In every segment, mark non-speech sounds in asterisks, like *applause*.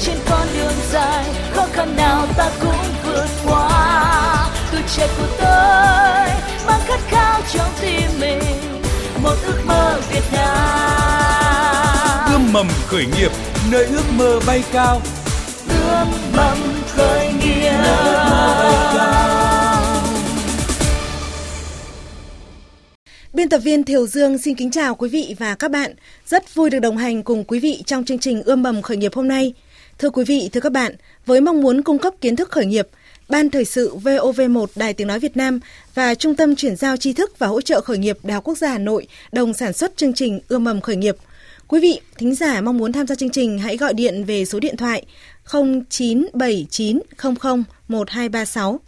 trên con đường dài khó khăn nào ta cũng vượt qua. Tuổi trẻ của tôi mang khát khao trong tim mình một ước mơ Việt Nam. Ươm mầm khởi nghiệp nơi ước mơ bay cao. Ươm mầm khởi nghiệp. Biên tập viên Thiều Dương xin kính chào quý vị và các bạn. Rất vui được đồng hành cùng quý vị trong chương trình Ươm mầm khởi nghiệp hôm nay. Thưa quý vị, thưa các bạn, với mong muốn cung cấp kiến thức khởi nghiệp, Ban Thời sự VOV1 Đài Tiếng Nói Việt Nam và Trung tâm Chuyển giao tri thức và hỗ trợ khởi nghiệp Đại học Quốc gia Hà Nội đồng sản xuất chương trình Ươm mầm khởi nghiệp. Quý vị, thính giả mong muốn tham gia chương trình hãy gọi điện về số điện thoại 0979001236.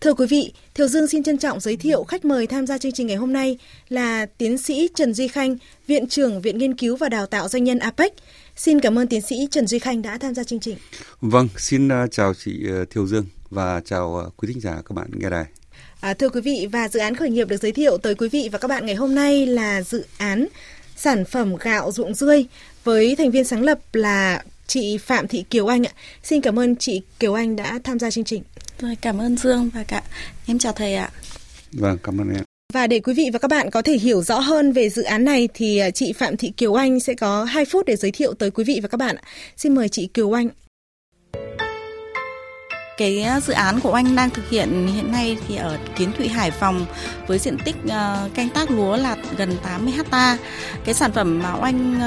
Thưa quý vị, Thiều Dương xin trân trọng giới thiệu khách mời tham gia chương trình ngày hôm nay là tiến sĩ Trần Duy Khanh, Viện trưởng Viện Nghiên cứu và Đào tạo Doanh nhân APEC. Xin cảm ơn tiến sĩ Trần Duy Khanh đã tham gia chương trình. Vâng, xin uh, chào chị uh, Thiều Dương và chào uh, quý thính giả các bạn nghe đài. À, thưa quý vị, và dự án khởi nghiệp được giới thiệu tới quý vị và các bạn ngày hôm nay là dự án sản phẩm gạo ruộng rươi với thành viên sáng lập là chị Phạm Thị Kiều Anh ạ. Xin cảm ơn chị Kiều Anh đã tham gia chương trình. Rồi, cảm ơn Dương và cả em chào thầy ạ. Vâng, cảm ơn em. Và để quý vị và các bạn có thể hiểu rõ hơn về dự án này thì à, chị Phạm Thị Kiều Anh sẽ có 2 phút để giới thiệu tới quý vị và các bạn. Xin mời chị Kiều Anh. Cái à, dự án của anh đang thực hiện hiện nay thì ở Kiến Thụy Hải Phòng với diện tích à, canh tác lúa là gần 80 ha Cái sản phẩm mà anh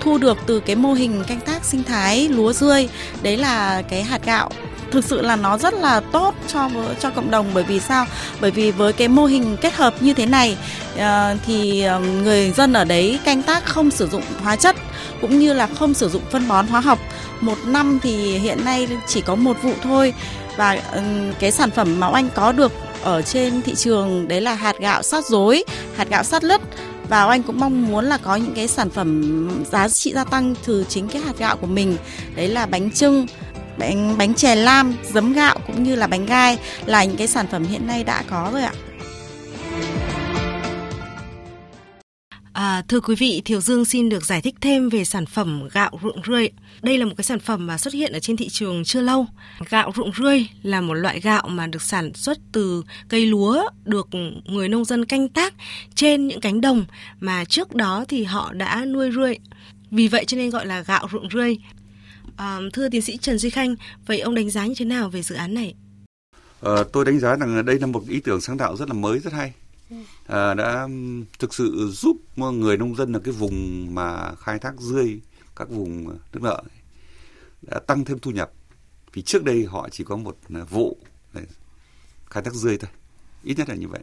thu được từ cái mô hình canh tác sinh thái lúa rươi đấy là cái hạt gạo thực sự là nó rất là tốt cho cho cộng đồng bởi vì sao? Bởi vì với cái mô hình kết hợp như thế này ờ, thì ờ, người dân ở đấy canh tác không sử dụng hóa chất cũng như là không sử dụng phân bón hóa học. Một năm thì hiện nay chỉ có một vụ thôi và ừ, cái sản phẩm mà anh có được ở trên thị trường đấy là hạt gạo sát dối, hạt gạo sát lứt và anh cũng mong muốn là có những cái sản phẩm giá trị gia tăng từ chính cái hạt gạo của mình đấy là bánh trưng bánh bánh chè lam, giấm gạo cũng như là bánh gai là những cái sản phẩm hiện nay đã có rồi ạ. À, thưa quý vị, Thiều Dương xin được giải thích thêm về sản phẩm gạo ruộng rươi. Đây là một cái sản phẩm mà xuất hiện ở trên thị trường chưa lâu. Gạo ruộng rươi là một loại gạo mà được sản xuất từ cây lúa được người nông dân canh tác trên những cánh đồng mà trước đó thì họ đã nuôi rươi. Vì vậy cho nên gọi là gạo ruộng rươi. À, thưa tiến sĩ Trần Duy Khanh, vậy ông đánh giá như thế nào về dự án này? À, tôi đánh giá rằng đây là một ý tưởng sáng tạo rất là mới, rất hay. À, đã thực sự giúp người nông dân ở cái vùng mà khai thác rươi, các vùng nước nợ đã tăng thêm thu nhập. Vì trước đây họ chỉ có một à, vụ khai thác rươi thôi, ít nhất là như vậy.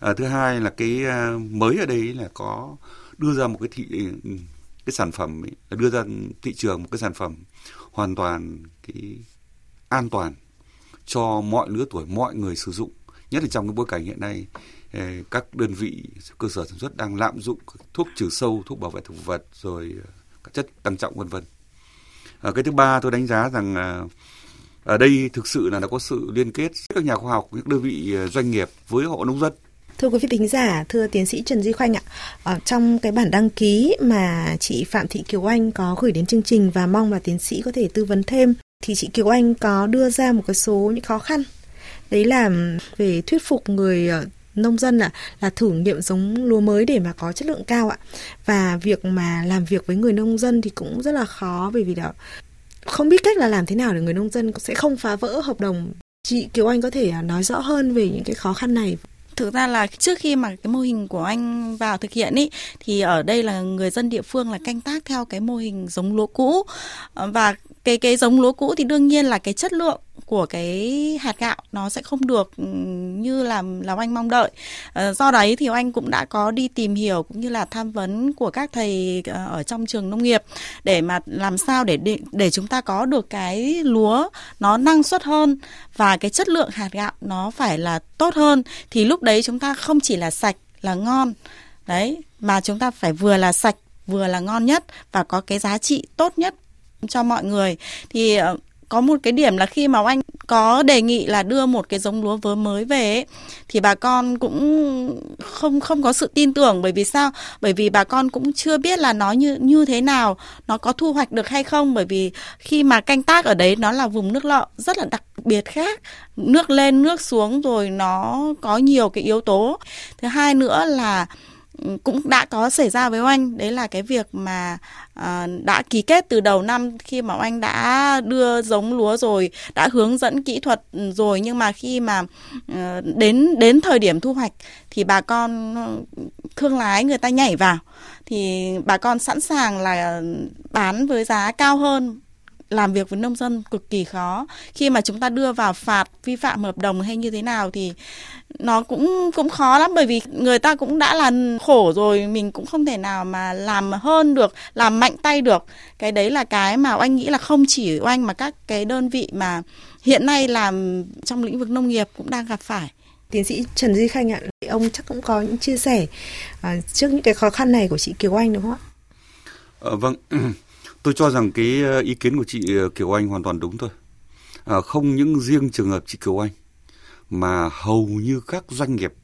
À, thứ hai là cái à, mới ở đây là có đưa ra một cái thị cái sản phẩm ấy, là đưa ra thị trường một cái sản phẩm hoàn toàn cái an toàn cho mọi lứa tuổi mọi người sử dụng. Nhất là trong cái bối cảnh hiện nay ờ, các đơn vị cơ sở sản xuất đang lạm dụng thuốc trừ sâu thuốc bảo vệ thực vật rồi ờ, các chất tăng trọng vân vân. À, cái thứ ba tôi đánh giá rằng ở đây thực sự là đã có sự liên kết các nhà khoa học các đơn vị doanh nghiệp với hộ nông dân. Thưa quý vị thính giả, thưa tiến sĩ Trần Duy Khoanh ạ, ở trong cái bản đăng ký mà chị Phạm Thị Kiều Anh có gửi đến chương trình và mong là tiến sĩ có thể tư vấn thêm, thì chị Kiều Anh có đưa ra một cái số những khó khăn. Đấy là về thuyết phục người ờ, nông dân là là thử nghiệm giống lúa mới để mà có chất lượng cao ạ. Và việc mà làm việc với người nông dân thì cũng rất là khó bởi vì là không biết cách là làm thế nào để người nông dân sẽ không phá vỡ hợp đồng. Chị Kiều Anh có thể ờ, nói rõ hơn về những cái khó khăn này thực ra là trước khi mà cái mô hình của anh vào thực hiện ý, thì ở đây là người dân địa phương là canh tác theo cái mô hình giống lúa cũ. Ờ, và cái cái giống lúa cũ thì đương nhiên là cái chất lượng của cái hạt gạo nó sẽ không được ừ, như là là anh mong đợi. Ờ, do đấy thì anh cũng đã có đi tìm hiểu cũng như là tham vấn của các thầy ờ, ở trong trường nông nghiệp để mà làm sao để để, chúng ta có được cái lúa nó năng suất hơn và cái chất lượng hạt gạo nó phải là tốt hơn. Thì lúc đấy chúng ta không chỉ là sạch là ngon đấy mà chúng ta phải vừa là sạch vừa là ngon nhất và có cái giá trị tốt nhất cho mọi người. Thì ờ, có một cái điểm là khi mà anh có đề nghị là đưa một cái giống lúa vớ mới về ấy, thì bà con cũng không không có sự tin tưởng bởi vì sao? Bởi vì bà con cũng chưa biết là nó như như thế nào, nó có thu hoạch được hay không bởi vì khi mà canh tác ở đấy nó là vùng nước lợ rất là đặc biệt khác, nước lên nước xuống rồi nó có nhiều cái yếu tố. Thứ hai nữa là cũng đã có xảy ra với oanh. Đấy là cái việc mà à, đã ký kết từ đầu năm khi mà oanh đã đưa giống lúa rồi đã hướng dẫn kỹ thuật rồi. Nhưng mà khi mà à, đến đến thời điểm thu hoạch thì bà con thương lái người ta nhảy vào. Thì bà con sẵn sàng là bán với giá cao hơn làm việc với nông dân cực kỳ khó. Khi mà chúng ta đưa vào phạt vi phạm hợp đồng hay như thế nào thì nó cũng cũng khó lắm bởi vì người ta cũng đã là khổ rồi mình cũng không thể nào mà làm hơn được làm mạnh tay được. Cái đấy là cái mà anh nghĩ là không chỉ anh mà các cái đơn vị mà hiện nay làm trong lĩnh vực nông nghiệp cũng đang gặp phải. Tiến sĩ Trần Duy Khanh ạ, ông chắc cũng có những chia sẻ uh, trước những cái khó khăn này của chị Kiều Anh đúng không ạ? Ờ, vâng, *clears throat* tôi cho rằng cái ờ, ý kiến của chị ờ, Kiều Anh hoàn toàn đúng thôi. À, không những riêng trường hợp chị Kiều Anh mà hầu như các doanh nghiệp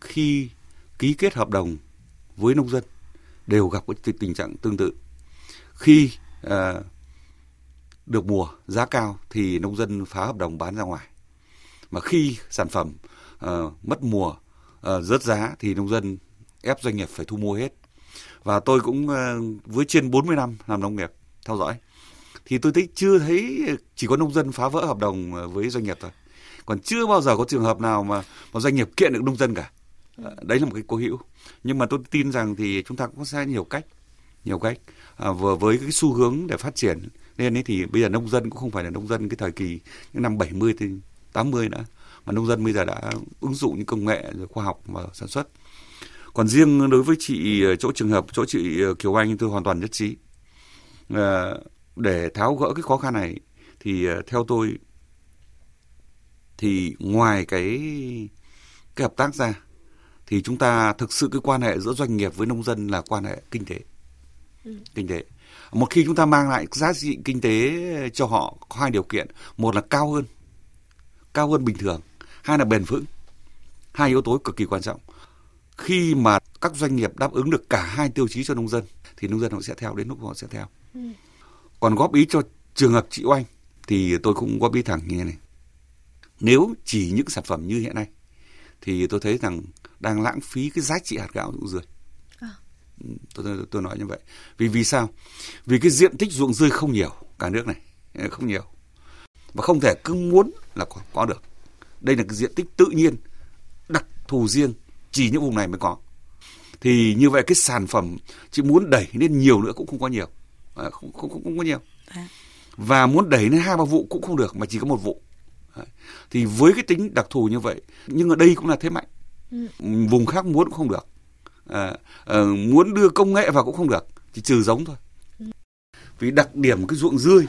khi ký kết hợp đồng với nông dân đều gặp cái tình trạng tương tự. Khi à, được mùa giá cao thì nông dân phá hợp đồng bán ra ngoài. Mà khi sản phẩm à, mất mùa à, rớt giá thì nông dân ép doanh nghiệp phải thu mua hết. Và tôi cũng ờ, với trên 40 năm làm nông nghiệp theo dõi. Thì tôi thấy chưa thấy chỉ có nông dân phá vỡ hợp đồng ờ, với doanh nghiệp thôi. Còn chưa bao giờ có trường hợp nào mà, mà doanh nghiệp kiện được nông dân cả. Ờ, đấy là một cái cố hữu. Nhưng mà tôi tin rằng thì chúng ta cũng sẽ nhiều cách nhiều cách à, vừa với cái xu hướng để phát triển. Nên ấy thì bây giờ nông dân cũng không phải là nông dân cái thời kỳ những năm 70 thì 80 nữa. Mà nông dân bây giờ đã ứng dụng những công nghệ rồi khoa học và sản xuất còn riêng đối với chị chỗ trường hợp chỗ chị Kiều Anh tôi hoàn toàn nhất trí. À, để tháo gỡ cái khó khăn này thì ờ, theo tôi thì ngoài cái cái hợp tác ra thì chúng ta thực sự cái quan hệ giữa doanh nghiệp với nông dân là quan hệ kinh tế. Ừ. kinh tế. Một khi chúng ta mang lại giá trị kinh tế cho họ có hai điều kiện. Một là cao hơn cao hơn bình thường. Hai là bền vững. Hai yếu tố cực kỳ quan trọng khi mà các doanh nghiệp đáp ứng được cả hai tiêu chí cho nông dân thì nông dân họ sẽ theo đến lúc họ sẽ theo ừ. còn góp ý cho trường hợp chị oanh thì tôi cũng góp ý thẳng như này nếu chỉ những sản phẩm như hiện nay thì tôi thấy rằng đang lãng phí cái giá trị hạt gạo ruộng rươi. À. Ừ, tôi, tôi tôi nói như vậy. Vì vì sao? Vì cái diện tích ruộng rươi không nhiều cả nước này, ờ, không nhiều. Và không thể cứ muốn là có, có được. Đây là cái diện tích tự nhiên đặc thù riêng, chỉ những vùng này mới có. Thì như vậy cái sản phẩm chỉ muốn đẩy lên nhiều nữa cũng không có nhiều. À, không, không, không, không có nhiều. À. Và muốn đẩy lên hai ba vụ cũng không được mà chỉ có một vụ thì với cái tính đặc thù như vậy nhưng ở đây cũng là thế mạnh ừ. vùng khác muốn cũng không được à, à, muốn đưa công nghệ vào cũng không được chỉ trừ giống thôi ừ. vì đặc điểm cái ruộng dươi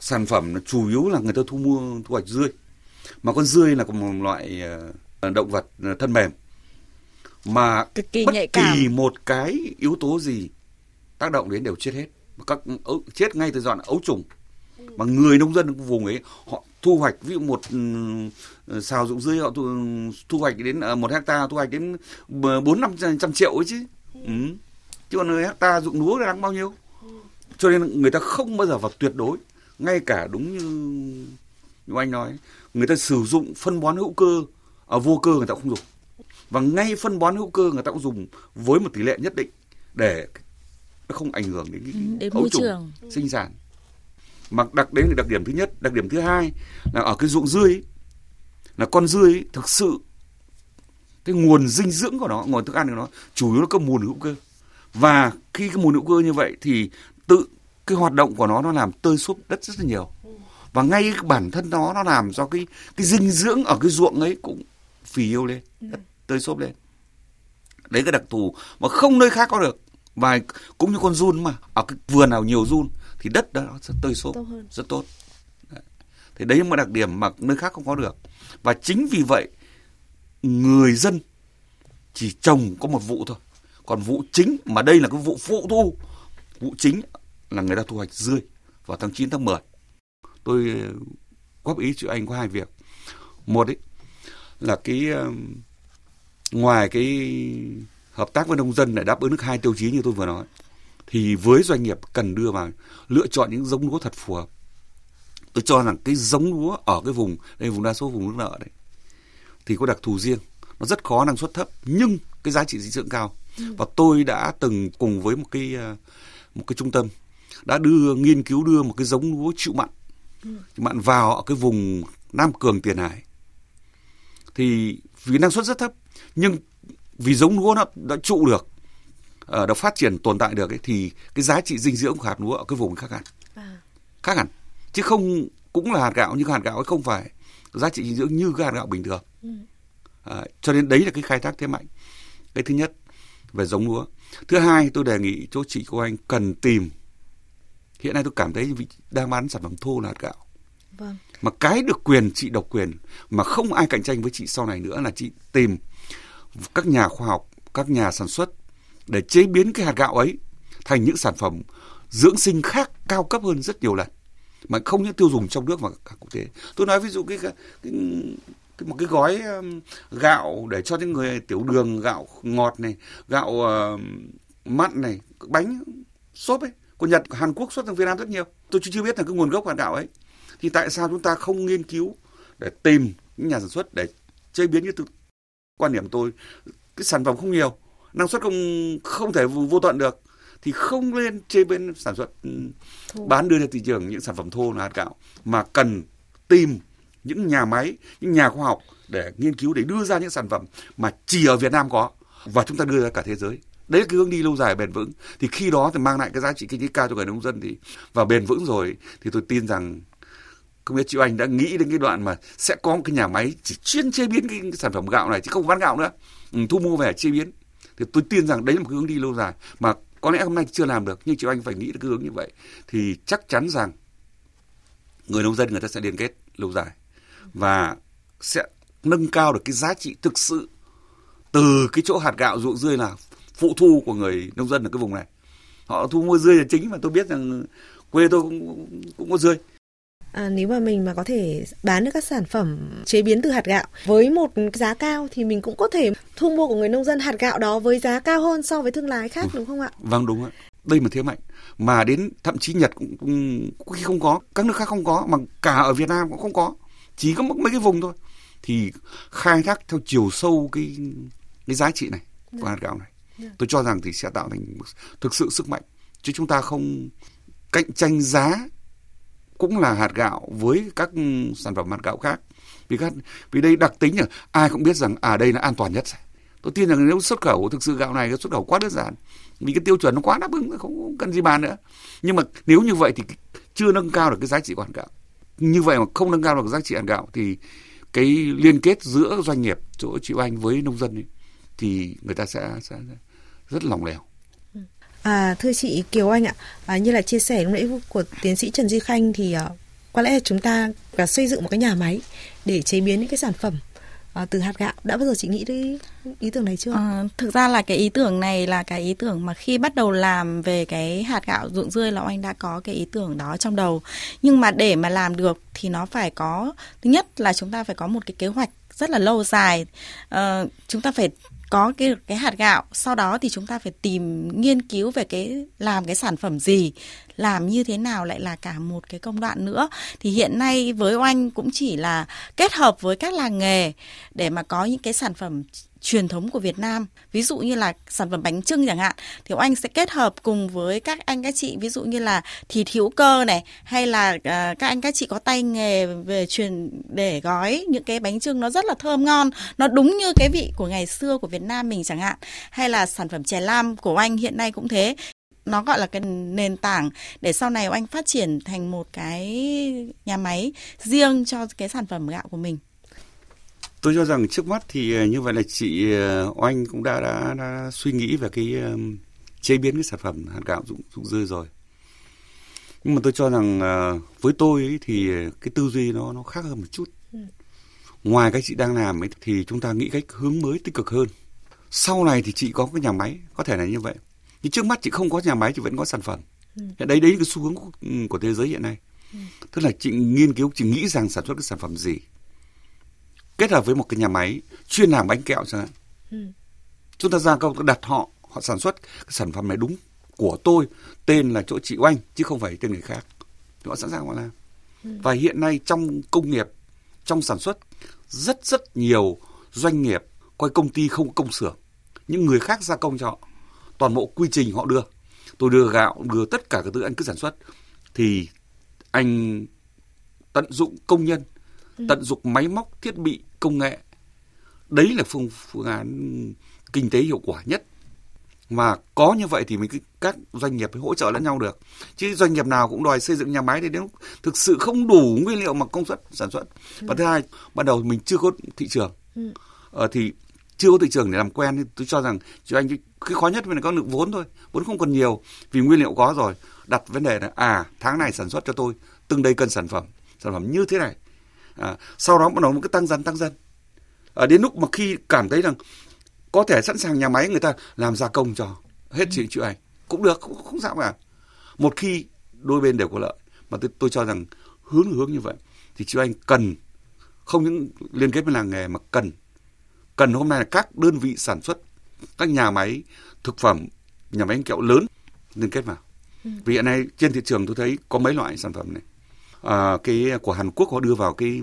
sản phẩm nó chủ yếu là người ta thu mua thu hoạch dươi mà con dươi là một loại uh, động vật thân mềm. Mà Cực kỳ bất nhạy cảm. kỳ một cái yếu tố gì tác động đến đều chết hết. Các chết ngay từ dọn ấu trùng. Mà người nông dân vùng ấy họ thu hoạch ví dụ một uh, xào ruộng dươi họ thu, thu hoạch đến một hecta thu hoạch đến bốn năm trăm triệu ấy chứ. Ừ. chứ còn hecta ruộng lúa đang bao nhiêu? Cho nên người ta không bao giờ vào tuyệt đối. Ngay cả đúng như như anh nói người ta sử dụng phân bón hữu cơ ở vô cơ người ta không dùng. Và ngay phân bón hữu cơ người ta cũng dùng với một tỷ lệ nhất định để nó không ảnh hưởng đến, cái đến môi trường. sinh sản. Mà đặc là đặc điểm thứ nhất đặc điểm thứ hai là ở cái ruộng dươi ấy, là con dươi ấy, thực sự cái nguồn dinh dưỡng của nó nguồn thức ăn của nó chủ yếu là có nguồn hữu cơ. Và khi cái nguồn hữu cơ như vậy thì tự cái hoạt động của nó nó làm tơi xốp đất rất là nhiều. Và ngay bản thân nó nó làm cho cái cái dinh dưỡng ở cái ruộng ấy cũng phì yêu lên đất tơi xốp lên. Đấy cái đặc thù mà không nơi khác có được. Và cũng như con run mà ở cái vườn nào nhiều run thì đất đó sẽ tơi xốp rất tốt. Đấy. thì đấy là một đặc điểm mà nơi khác không có được. Và chính vì vậy người dân chỉ trồng có một vụ thôi. Còn vụ chính mà đây là cái vụ phụ thu vụ chính là người ta thu hoạch dươi vào tháng 9 tháng 10 tôi góp ý cho anh có hai việc. Một ấy là cái ngoài cái hợp tác với nông dân để đáp ứng được hai tiêu chí như tôi vừa nói thì với doanh nghiệp cần đưa vào lựa chọn những giống lúa thật phù hợp. Tôi cho rằng cái giống lúa ở cái vùng đây vùng đa số vùng nước nợ đấy thì có đặc thù riêng. Nó rất khó năng suất thấp nhưng cái giá trị dinh dưỡng cao. Ừ. và tôi đã từng cùng với một cái ờ, một cái trung tâm đã đưa nghiên cứu đưa một cái giống lúa chịu mặn. Ừ. mặn vào ở cái vùng Nam Cường Tiền Hải thì vì năng suất rất thấp nhưng vì giống lúa nó đã trụ được ờ, đã phát triển tồn tại được ấy, thì cái giá trị dinh dưỡng của hạt lúa ở cái vùng khác hẳn. À. khác hẳn. Chứ không cũng là hạt gạo nhưng hạt gạo ấy không phải giá trị dinh dưỡng như cái hạt gạo bình thường. Ừ. à, cho nên đấy là cái khai thác thế mạnh. Cái thứ nhất về giống lúa. Thứ hai tôi đề nghị chỗ chị cô anh cần tìm. Hiện nay tôi cảm thấy đang bán sản phẩm thô là hạt gạo. Vâng mà cái được quyền chị độc quyền mà không ai cạnh tranh với chị sau này nữa là chị tìm các nhà khoa học các nhà sản xuất để chế biến cái hạt gạo ấy thành những sản phẩm dưỡng sinh khác cao cấp hơn rất nhiều lần mà không những tiêu dùng trong nước mà cả quốc tế. Tôi nói ví dụ cái, cái, cái một cái gói um, gạo để cho những người tiểu đường gạo ngọt này gạo uh, mặn này bánh xốp ấy. Của Nhật Hàn Quốc xuất sang Việt Nam rất nhiều. Tôi chưa biết là cái nguồn gốc hạt gạo ấy thì tại sao chúng ta không nghiên cứu để tìm những nhà sản xuất để chế biến như từ quan điểm tôi? Cái sản phẩm không nhiều năng suất không không thể vô tận được. Thì không nên chế biến sản xuất ừ, thô. bán đưa ra thị trường những sản phẩm thô là hạt gạo mà cần tìm những nhà máy những nhà khoa học để nghiên cứu để đưa ra những sản phẩm mà chỉ ở Việt Nam có và chúng ta đưa ra cả thế giới. Đấy là cái hướng đi lâu dài bền vững. Thì khi đó thì mang lại cái giá trị kinh tế cao cho người nông dân thì và bền vững rồi thì tôi tin rằng không biết chị anh đã nghĩ đến cái đoạn mà sẽ có một cái nhà máy chỉ chuyên chế biến cái, cái sản phẩm gạo này chứ không bán gạo nữa. Ừ, thu mua về chế biến. Thì tôi tin rằng đấy là một hướng đi lâu dài. Mà có lẽ hôm nay chưa làm được nhưng chị anh phải nghĩ được cái hướng như vậy. Thì chắc chắn rằng người nông dân người ta sẽ liên kết lâu dài. Và sẽ nâng cao được cái giá trị thực sự từ cái chỗ hạt gạo ruộng dươi là phụ thu của người nông dân ở cái vùng này. Họ thu mua dươi là chính mà tôi biết rằng quê tôi cũng cũng có dươi. À, nếu mà mình mà có thể bán được các sản phẩm chế biến từ hạt gạo với một giá cao thì mình cũng có thể thu mua của người nông dân hạt gạo đó với giá cao hơn so với thương lái khác đúng không ạ? Vâng đúng ạ. Đây mà thế mạnh mà đến thậm chí Nhật cũng, cũng, cũng không có, các nước khác không có mà cả ở Việt Nam cũng không có. Chỉ có mấy cái vùng thôi. Thì khai thác theo chiều sâu cái cái giá trị này của hạt gạo này. Dạ. Tôi cho rằng thì sẽ tạo thành thực sự sức mạnh chứ chúng ta không cạnh tranh giá cũng là hạt gạo với các sản phẩm hạt gạo khác. Vì các vì đây đặc tính là ai cũng biết rằng à đây là an toàn nhất. Tôi tin rằng nếu xuất khẩu thực sự gạo này xuất khẩu quá đơn giản vì cái tiêu chuẩn nó quá đáp ứng không cần gì bàn nữa. Nhưng mà nếu như vậy thì chưa nâng cao được cái giá trị của hạt gạo. Như vậy mà không nâng cao được giá trị hạt gạo thì cái liên kết giữa doanh nghiệp chỗ chị anh với nông dân ấy, thì người ta sẽ, sẽ rất lòng lẻo. À, thưa chị Kiều Anh ạ, à, như là chia sẻ lúc nãy của tiến sĩ Trần Duy Khanh thì à, có lẽ là chúng ta là xây dựng một cái nhà máy để chế biến những cái sản phẩm à, từ hạt gạo. Đã bao giờ chị nghĩ đến ý tưởng này chưa? À, thực ra là cái ý tưởng này là cái ý tưởng mà khi bắt đầu làm về cái hạt gạo ruộng rươi là anh đã có cái ý tưởng đó trong đầu. Nhưng mà để mà làm được thì nó phải có thứ nhất là chúng ta phải có một cái kế hoạch rất là lâu dài. À, chúng ta phải có cái cái hạt gạo. Sau đó thì chúng ta phải tìm nghiên cứu về cái, làm cái sản phẩm gì, làm như thế nào lại là cả một cái công đoạn nữa. Thì hiện nay với oanh cũng chỉ là kết hợp với các làng nghề để mà có những cái sản phẩm truyền thống của Việt Nam. Ví dụ như là sản phẩm bánh trưng chẳng hạn thì anh sẽ kết hợp cùng với các anh các chị ví dụ như là thịt hữu cơ này hay là uh, các anh các chị có tay nghề về truyền để gói những cái bánh trưng nó rất là thơm ngon nó đúng như cái vị của ngày xưa của Việt Nam mình chẳng hạn. Hay là sản phẩm chè lam của anh hiện nay cũng thế. Nó gọi là cái nền tảng để sau này anh phát triển thành một cái nhà máy riêng cho cái sản phẩm gạo của mình tôi cho rằng trước mắt thì ờ, như vậy là chị ờ, oanh cũng đã đã, đã suy nghĩ về cái um, chế biến cái sản phẩm hạt gạo dụng dụng dươi rồi. Nhưng mà tôi cho rằng với tôi ấy, thì cái tư duy nó nó khác hơn một chút. Ừ. ngoài cái chị đang làm ấy thì chúng ta nghĩ cách hướng mới tích cực hơn. Sau này thì chị có cái nhà máy có thể là như vậy. Nhưng trước mắt chị không có nhà máy chị vẫn có sản phẩm. Ừ. đấy đấy là cái xu hướng của, của thế giới hiện nay. Tức là chị nghiên cứu chị nghĩ rằng sản xuất cái sản phẩm gì kết hợp với một cái nhà máy chuyên làm bánh kẹo chẳng hạn ừ. chúng ta ra công đặt họ họ sản xuất cái sản phẩm này đúng của tôi tên là chỗ chị oanh chứ không phải tên người khác họ sẵn sàng họ làm ừ. và hiện nay trong công nghiệp trong sản xuất rất rất nhiều doanh nghiệp coi công ty không công xưởng những người khác gia công cho họ toàn bộ quy trình họ đưa tôi đưa gạo đưa tất cả các thứ anh cứ sản xuất thì anh tận dụng công nhân. Tận dụng máy móc thiết bị công nghệ. Đấy là phương phương án kinh tế hiệu quả nhất. Mà có như vậy thì mình các doanh nghiệp mới hỗ trợ lẫn nhau được. Chứ doanh nghiệp nào cũng đòi xây dựng nhà máy thì đến thực sự không đủ nguyên liệu mà công suất sản xuất. Và thứ hai ban đầu mình chưa có thị trường. Ừ. ờ, thì chưa có thị trường để làm quen thì tôi cho rằng chị anh cái khó nhất là có lượng vốn thôi vốn không còn nhiều vì nguyên liệu có rồi. Đặt vấn đề là à tháng này sản xuất cho tôi từng đây cân sản phẩm sản phẩm như thế này à, sau đó bắt đầu nó cứ tăng dần tăng dần. À, đến lúc mà khi cảm thấy rằng có thể sẵn sàng nhà máy người ta làm gia công cho hết chị chịu ảnh cũng được không, không sao cả. Một khi đôi bên đều có lợi mà tôi, tôi cho rằng hướng hướng như vậy thì chị anh cần không những liên kết với làng nghề mà cần. Cần hôm nay là các đơn vị sản xuất các nhà máy thực phẩm nhà máy kẹo lớn liên kết vào. Ừ. vì hiện nay trên thị trường tôi thấy có mấy loại sản phẩm này à, cái của Hàn Quốc họ đưa vào cái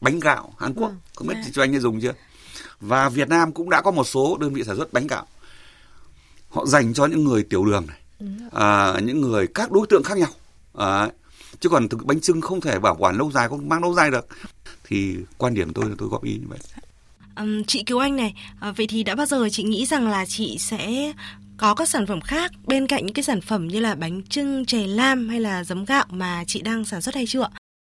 bánh gạo Hàn Quốc. Ừ. không biết chị cho anh ấy dùng chưa? Và Việt Nam cũng đã có một số đơn vị sản xuất bánh gạo. Họ dành cho những người tiểu đường này ừ. à, những người các đối tượng khác nhau. À, chứ còn thực bánh trưng không thể bảo quản lâu dài không mang lâu dài được. Thì quan điểm tôi là tôi góp ý như vậy. Chị Kiều Anh này uh, vậy thì đã bao giờ chị nghĩ rằng là chị sẽ có các sản phẩm khác bên cạnh những cái sản phẩm như là bánh trưng chè lam hay là giấm gạo mà chị đang sản xuất hay chưa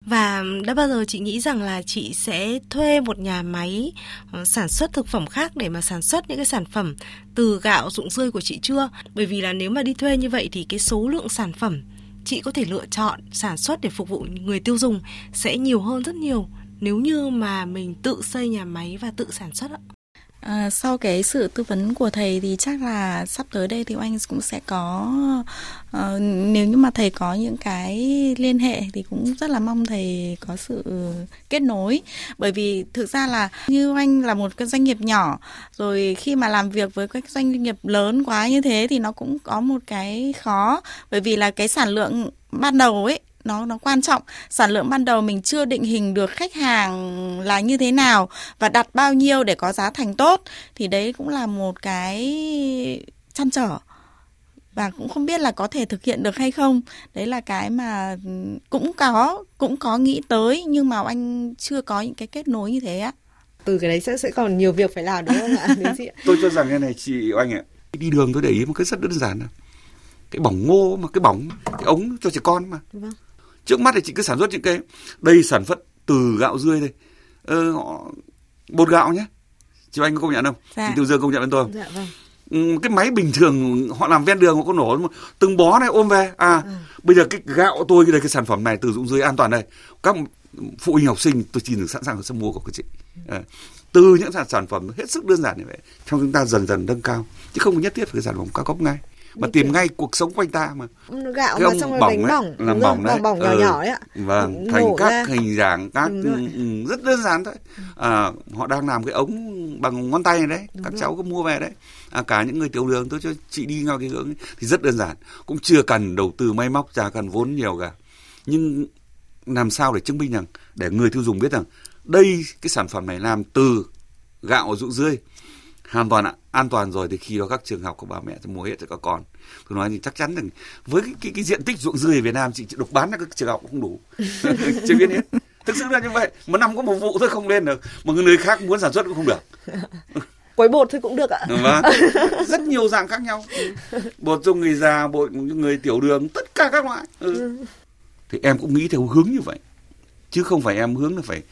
và đã bao giờ chị nghĩ rằng là chị sẽ thuê một nhà máy ờ, sản xuất thực phẩm khác để mà sản xuất những cái sản phẩm từ gạo rụng rươi của chị chưa? Bởi vì là nếu mà đi thuê như vậy thì cái số lượng sản phẩm chị có thể lựa chọn sản xuất để phục vụ người tiêu dùng sẽ nhiều hơn rất nhiều nếu như mà mình tự xây nhà máy và tự sản xuất ạ. À, sau cái sự tư vấn của thầy thì chắc là sắp tới đây thì anh cũng sẽ có uh, nếu như mà thầy có những cái liên hệ thì cũng rất là mong thầy có sự kết nối. Bởi vì thực ra là như anh là một cái doanh nghiệp nhỏ rồi khi mà làm việc với các doanh nghiệp lớn quá như thế thì nó cũng có một cái khó. Bởi vì là cái sản lượng ban đầu ấy nó nó quan trọng. Sản lượng ban đầu mình chưa định hình được khách hàng là như thế nào và đặt bao nhiêu để có giá thành tốt thì đấy cũng là một cái chăn trở. Và cũng không biết là có thể thực hiện được hay không. Đấy là cái mà cũng có cũng có nghĩ tới nhưng mà anh chưa có những cái kết nối như thế á. Từ cái đấy sẽ sẽ còn nhiều việc phải làm đúng không ạ tôi cho rằng cái này chị anh ạ. Đi đường tôi để ý một cái rất đơn giản cái bỏng ngô mà cái bỏng cái ống cho trẻ con mà. Vâng trước mắt thì chị cứ sản xuất những cái đây sản xuất từ gạo rươi đây ờ, họ bột gạo nhé. Chị anh có công nhận không? Dạ. chị tiêu dương công nhận với tôi dạ, vâng. Ừ, cái máy bình thường họ làm ven đường họ có nổ từng bó này ôm về. À ừ. bây giờ cái gạo tôi cái đây cái sản phẩm này từ dụng rươi an toàn đây. Các phụ huynh học sinh tôi chỉ được sẵn sàng sẽ mua của các chị. À, từ những sản, sản phẩm hết sức đơn giản như vậy trong chúng ta dần dần nâng cao chứ không nhất thiết phải cái sản phẩm cao cấp ngay mà tìm ngay cuộc sống quanh ta mà. Gạo cái mà xong rồi bánh bỏng làm bỏng đấy. bỏng nhỏ ừ. nhỏ đấy ạ. vâng thành các ra. hình dạng các ừ, rất đơn giản thôi. À, họ đang làm cái ống bằng ngón tay này đấy Đúng các rồi. cháu có mua về đấy. À, cả những người tiểu đường tôi cho chị đi theo cái hướng ấy, thì rất đơn giản cũng chưa cần đầu tư máy móc chả cần vốn nhiều cả. Nhưng làm sao để chứng minh rằng để người tiêu dùng biết rằng đây cái sản phẩm này làm từ gạo rượu rươi hoàn toàn an toàn rồi thì khi đó các trường học của bà mẹ sẽ mua hết cho các con. Tôi nói thì chắc chắn rằng với cái, cái, cái diện tích ruộng dươi ở Việt Nam chị độc bán ra các trường học cũng không đủ. *laughs* Chưa biết hết. Thực sự là như vậy. Một năm có một vụ thôi không lên được. Mà người khác muốn sản xuất cũng không được. *laughs* Quấy bột thôi cũng được ạ. Vâng. *laughs* rất nhiều dạng khác nhau. Bột cho người già bột người tiểu đường tất cả các loại. Ừ. ừ. thì em cũng nghĩ theo hướng như vậy. Chứ không phải em hướng là phải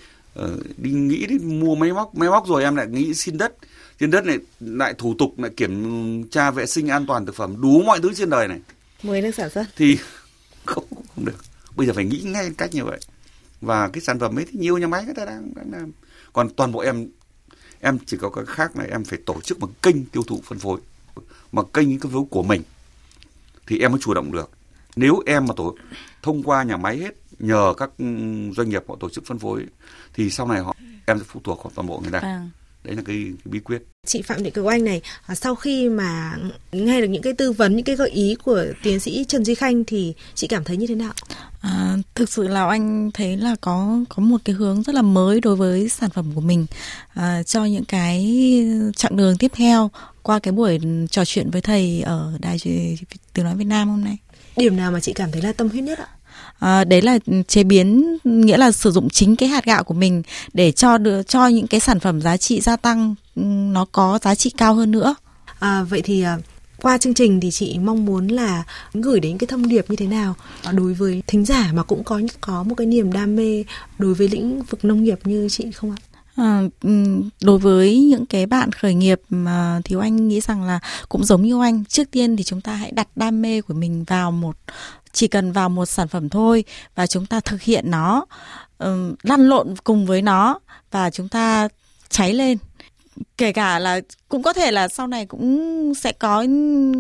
uh, đi nghĩ đi mua máy móc. Máy móc rồi em lại nghĩ xin đất trên đất này lại thủ tục lại kiểm tra vệ sinh an toàn thực phẩm đủ mọi thứ trên đời này. Mới được sản xuất. Thì *laughs* không không được. Bây giờ phải nghĩ ngay cách như vậy. Và cái sản phẩm ấy thì nhiều nhà máy người ta đang, đang làm. Còn toàn bộ em em chỉ có cái khác là em phải tổ chức một kênh tiêu thụ phân phối mà kênh phân phối của mình. Thì em mới chủ động được. Nếu em mà tổ thông qua nhà máy hết nhờ các doanh nghiệp họ tổ chức phân phối thì sau này họ em sẽ phụ thuộc vào toàn bộ người ta. À. đấy là cái, cái bí quyết chị Phạm Thị Kiều Anh này à, sau khi mà nghe được những cái tư vấn những cái gợi ý của tiến sĩ Trần Duy Khanh thì chị cảm thấy như thế nào? À, thực sự là anh thấy là có có một cái hướng rất là mới đối với sản phẩm của mình à, cho những cái chặng đường tiếp theo qua cái buổi trò chuyện với thầy ở đài tiếng nói Việt Nam hôm nay. Điểm nào mà chị cảm thấy là tâm huyết nhất ạ? À, đấy là chế biến nghĩa là sử dụng chính cái hạt gạo của mình để cho được cho những cái sản phẩm giá trị gia tăng nó có giá trị cao hơn nữa. À, vậy thì à, qua chương trình thì chị mong muốn là gửi đến cái thông điệp như thế nào đối với thính giả mà cũng có có một cái niềm đam mê đối với lĩnh vực nông nghiệp như chị không ạ? À, đối với những cái bạn khởi nghiệp mà thì anh nghĩ rằng là cũng giống như anh trước tiên thì chúng ta hãy đặt đam mê của mình vào một chỉ cần vào một sản phẩm thôi và chúng ta thực hiện nó lăn lộn cùng với nó và chúng ta cháy lên kể cả là cũng có thể là sau này cũng sẽ có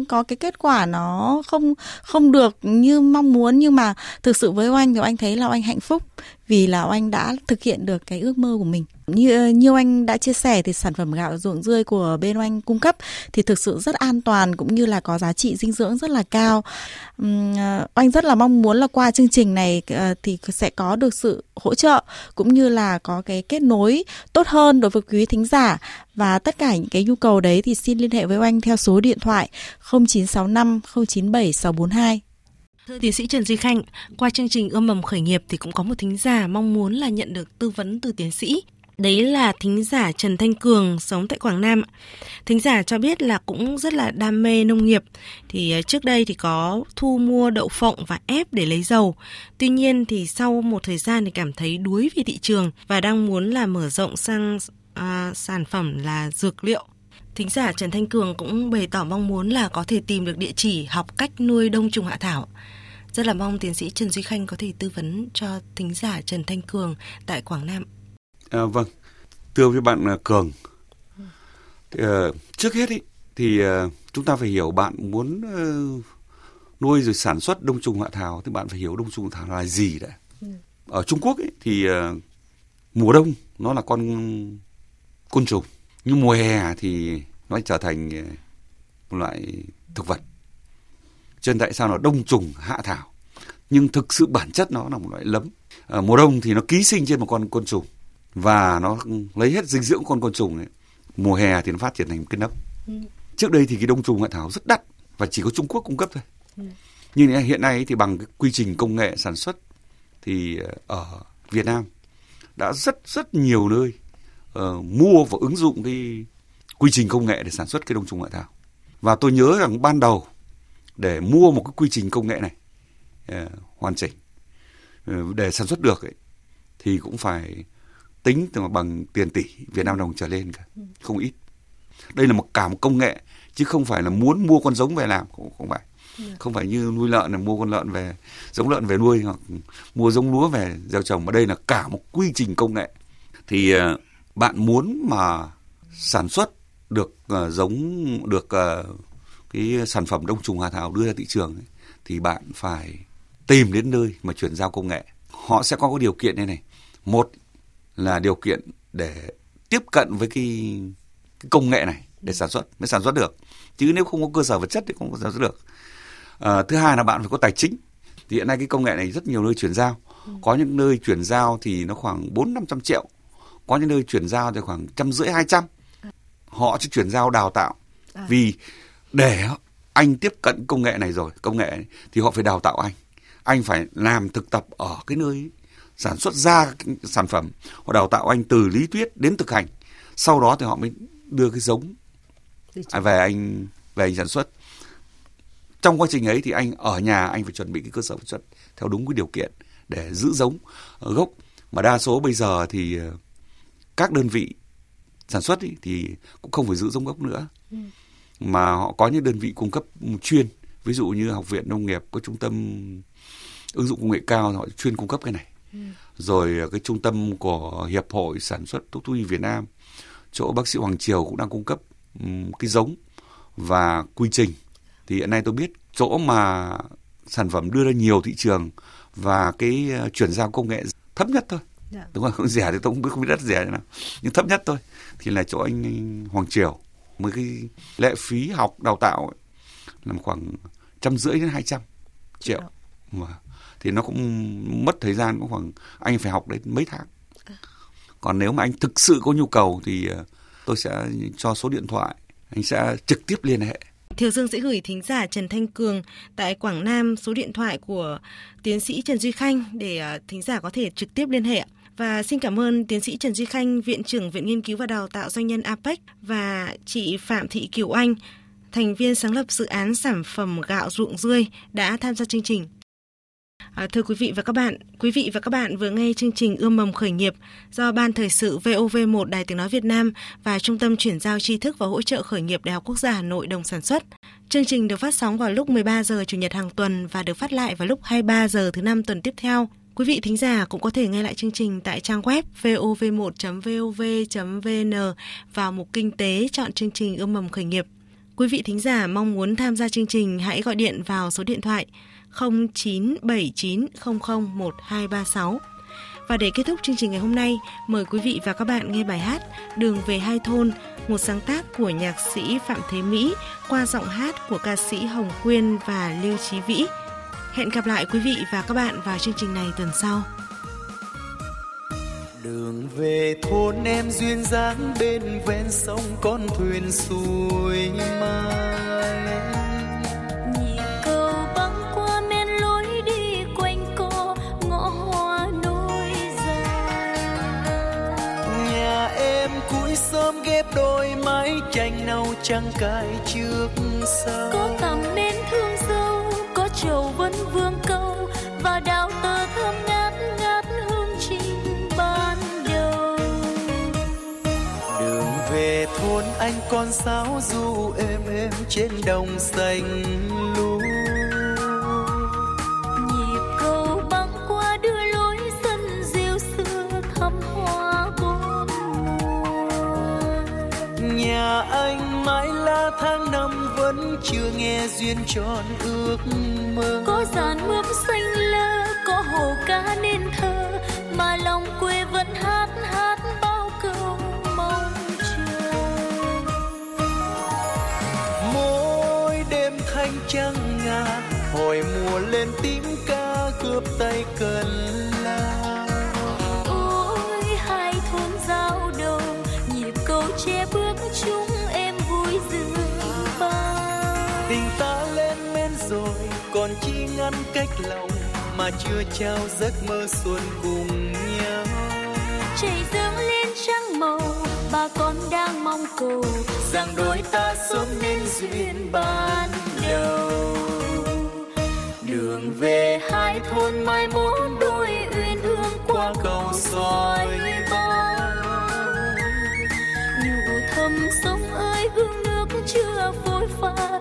có cái kết quả nó không không được như mong muốn nhưng mà thực sự với oanh thì anh thấy là anh hạnh phúc vì là anh đã thực hiện được cái ước mơ của mình. Như như anh đã chia sẻ thì sản phẩm gạo ruộng rươi của bên anh cung cấp thì thực sự rất an toàn cũng như là có giá trị dinh dưỡng rất là cao. Uhm, ờ, anh rất là mong muốn là qua chương trình này uh, thì sẽ có được sự hỗ trợ cũng như là có cái kết nối tốt hơn đối với quý thính giả và tất cả những cái nhu cầu đấy thì xin liên hệ với anh theo số điện thoại 0965 097 642. Thưa tiến sĩ Trần Duy Khanh, qua chương trình ươm mầm khởi nghiệp thì cũng có một thính giả mong muốn là nhận được tư vấn từ tiến sĩ. Đấy là thính giả Trần Thanh Cường sống tại Quảng Nam. Thính giả cho biết là cũng rất là đam mê nông nghiệp. Thì ờ, trước đây thì có thu mua đậu phộng và ép để lấy dầu. Tuy nhiên thì sau một thời gian thì cảm thấy đuối vì thị trường và đang muốn là mở rộng sang à, sản phẩm là dược liệu. Thính giả Trần Thanh Cường cũng bày tỏ mong muốn là có thể tìm được địa chỉ học cách nuôi đông trùng hạ thảo. Rất là mong tiến sĩ Trần Duy Khanh có thể tư vấn cho thính giả Trần Thanh Cường tại Quảng Nam. À, vâng, thưa với bạn à, Cường, thì, uh, trước hết ý, thì uh, chúng ta phải hiểu bạn muốn uh, nuôi rồi sản xuất đông trùng hạ thảo thì bạn phải hiểu đông trùng hạ thảo là gì đã. Ừ. Ở Trung Quốc ý, thì uh, mùa đông nó là con côn trùng. Nhưng mùa hè thì nó trở thành một loại thực vật. Cho nên tại sao nó đông trùng hạ thảo? Nhưng thực sự bản chất nó là một loại lấm. À, mùa đông thì nó ký sinh trên một con côn trùng. Và nó lấy hết dinh dưỡng con côn trùng ấy. Mùa hè thì nó phát triển thành một cái nấm. Ừ. trước đây thì cái đông trùng hạ thảo rất đắt và chỉ có Trung Quốc cung cấp thôi. Ừ. nhưng hiện nay thì bằng cái quy trình công nghệ sản xuất thì ở Việt Nam đã rất rất nhiều nơi uh, mua và ứng dụng cái quy trình công nghệ để sản xuất cái đông trùng hạ thảo. Và tôi nhớ rằng ban đầu để mua một cái quy trình công nghệ này uh, hoàn chỉnh uh, để sản xuất được ấy, thì cũng phải tính từ bằng tiền tỷ Việt Nam đồng trở lên cả không ít. Đây là một cả một công nghệ chứ không phải là muốn mua con giống về làm cũng không phải. Không phải như nuôi lợn là mua con lợn về giống lợn về nuôi hoặc mua giống lúa về gieo trồng mà đây là cả một quy trình công nghệ. Thì bạn muốn mà sản xuất được uh, giống được uh, cái sản phẩm đông trùng hạ thảo đưa ra thị trường ấy, thì bạn phải tìm đến nơi mà chuyển giao công nghệ. Họ sẽ có cái điều kiện này này. Một là điều kiện để tiếp cận với cái, cái công nghệ này để sản xuất mới sản xuất được. Chứ nếu không có cơ sở vật chất thì không có sản xuất được. À, thứ hai là bạn phải có tài chính. Thì hiện nay cái công nghệ này rất nhiều nơi chuyển giao. Có những nơi chuyển giao thì nó khoảng bốn năm trăm triệu có những nơi chuyển giao thì khoảng trăm rưỡi hai trăm. Họ chỉ chuyển giao đào tạo. À. vì để anh tiếp cận công nghệ này rồi công nghệ này, thì họ phải đào tạo anh. Anh phải làm thực tập ở cái nơi sản xuất ra sản phẩm. Họ đào tạo anh từ lý thuyết đến thực hành. Sau đó thì họ mới đưa cái giống về anh về anh sản xuất. Trong quá trình ấy thì anh ở nhà anh phải chuẩn bị cái cơ sở vật chất theo đúng cái điều kiện để giữ giống gốc. Mà đa số bây giờ thì các đơn vị sản xuất ý, thì cũng không phải giữ giống gốc nữa ừ. mà họ có những đơn vị cung cấp chuyên ví dụ như học viện nông nghiệp có trung tâm ứng dụng công nghệ cao họ chuyên cung cấp cái này ừ. rồi cái trung tâm của hiệp hội sản xuất thuốc thú y Việt Nam chỗ bác sĩ Hoàng Triều cũng đang cung cấp um, cái giống và quy trình thì hiện nay tôi biết chỗ mà sản phẩm đưa ra nhiều thị trường và cái ờ, chuyển giao công nghệ thấp nhất thôi dạ. đúng không? Không rẻ thì tôi không biết không biết đất rẻ thế nào. Nhưng thấp nhất thôi. Thì là chỗ anh, Hoàng Triều. Với cái lệ phí học đào tạo ấy, là khoảng trăm rưỡi đến hai trăm triệu. Mà thì nó cũng mất thời gian cũng khoảng anh phải học đến mấy tháng. À. còn nếu mà anh thực sự có nhu cầu thì ờ, tôi sẽ cho số điện thoại. Anh sẽ trực tiếp liên hệ. Thiều Dương sẽ gửi thính giả Trần Thanh Cường tại Quảng Nam số điện thoại của tiến sĩ Trần Duy Khanh để ờ, thính giả có thể trực tiếp liên hệ. Và xin cảm ơn tiến sĩ Trần Duy Khanh, Viện trưởng Viện Nghiên cứu và Đào tạo Doanh nhân APEC và chị Phạm Thị Kiều Anh, thành viên sáng lập dự án sản phẩm gạo ruộng rươi đã tham gia chương trình. À, thưa quý vị và các bạn, quý vị và các bạn vừa nghe chương trình Ươm mầm khởi nghiệp do Ban Thời sự VOV1 Đài Tiếng Nói Việt Nam và Trung tâm Chuyển giao tri thức và hỗ trợ khởi nghiệp Đại học Quốc gia Hà Nội đồng sản xuất. Chương trình được phát sóng vào lúc 13 giờ Chủ nhật hàng tuần và được phát lại vào lúc 23 giờ thứ năm tuần tiếp theo. Quý vị thính giả cũng có thể nghe lại chương trình tại trang web vov1.vov.vn vào mục kinh tế chọn chương trình ươm mầm khởi nghiệp. Quý vị thính giả mong muốn tham gia chương trình hãy gọi điện vào số điện thoại 0979001236. Và để kết thúc chương trình ngày hôm nay, mời quý vị và các bạn nghe bài hát Đường về hai thôn, một sáng tác của nhạc sĩ Phạm Thế Mỹ qua giọng hát của ca sĩ Hồng Quyên và Lưu Chí Vĩ. Hẹn gặp lại quý vị và các bạn vào chương trình này tuần sau. Đường về thôn em duyên dáng bên ven sông con thuyền xuôi mai. Nhịp cầu băng qua men lối đi quanh co ngõ hoa nối dài. Nhà em cuối sớm ghép đôi mái tranh nâu trắng cài trước sau Có tầm trầu vương câu và đào tơ thơm ngát ngát hương chim ban đầu. Đường về thôn anh con sáo du êm êm trên đồng xanh lúa vẫn chưa nghe duyên tròn ước mơ. Có dàn mướp xanh lơ có hồ cá nên thơ mà lòng quê vẫn hát hát bao câu mong chờ. Mỗi đêm thanh trăng ngà hồi mùa lên tím ca cướp tay cần ngăn cách lòng mà chưa trao giấc mơ xuân cùng nhau. Trời dương lên trăng màu bà con đang mong cầu, rằng đôi ta sớm nên duyên ban đầu. Đường về hai thôn mai mốt đôi uyên ương qua cầu soi bóng nhủ thầm sông ơi, hương nước chưa phôi pha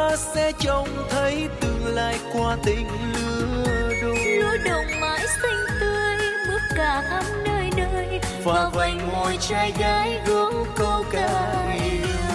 ta sẽ trông thấy tương lai qua tình lứa đôi. Lúa đồng mãi xanh tươi bước cả khắp nơi nơi. Và vành môi trai gái gốm câu ca yêu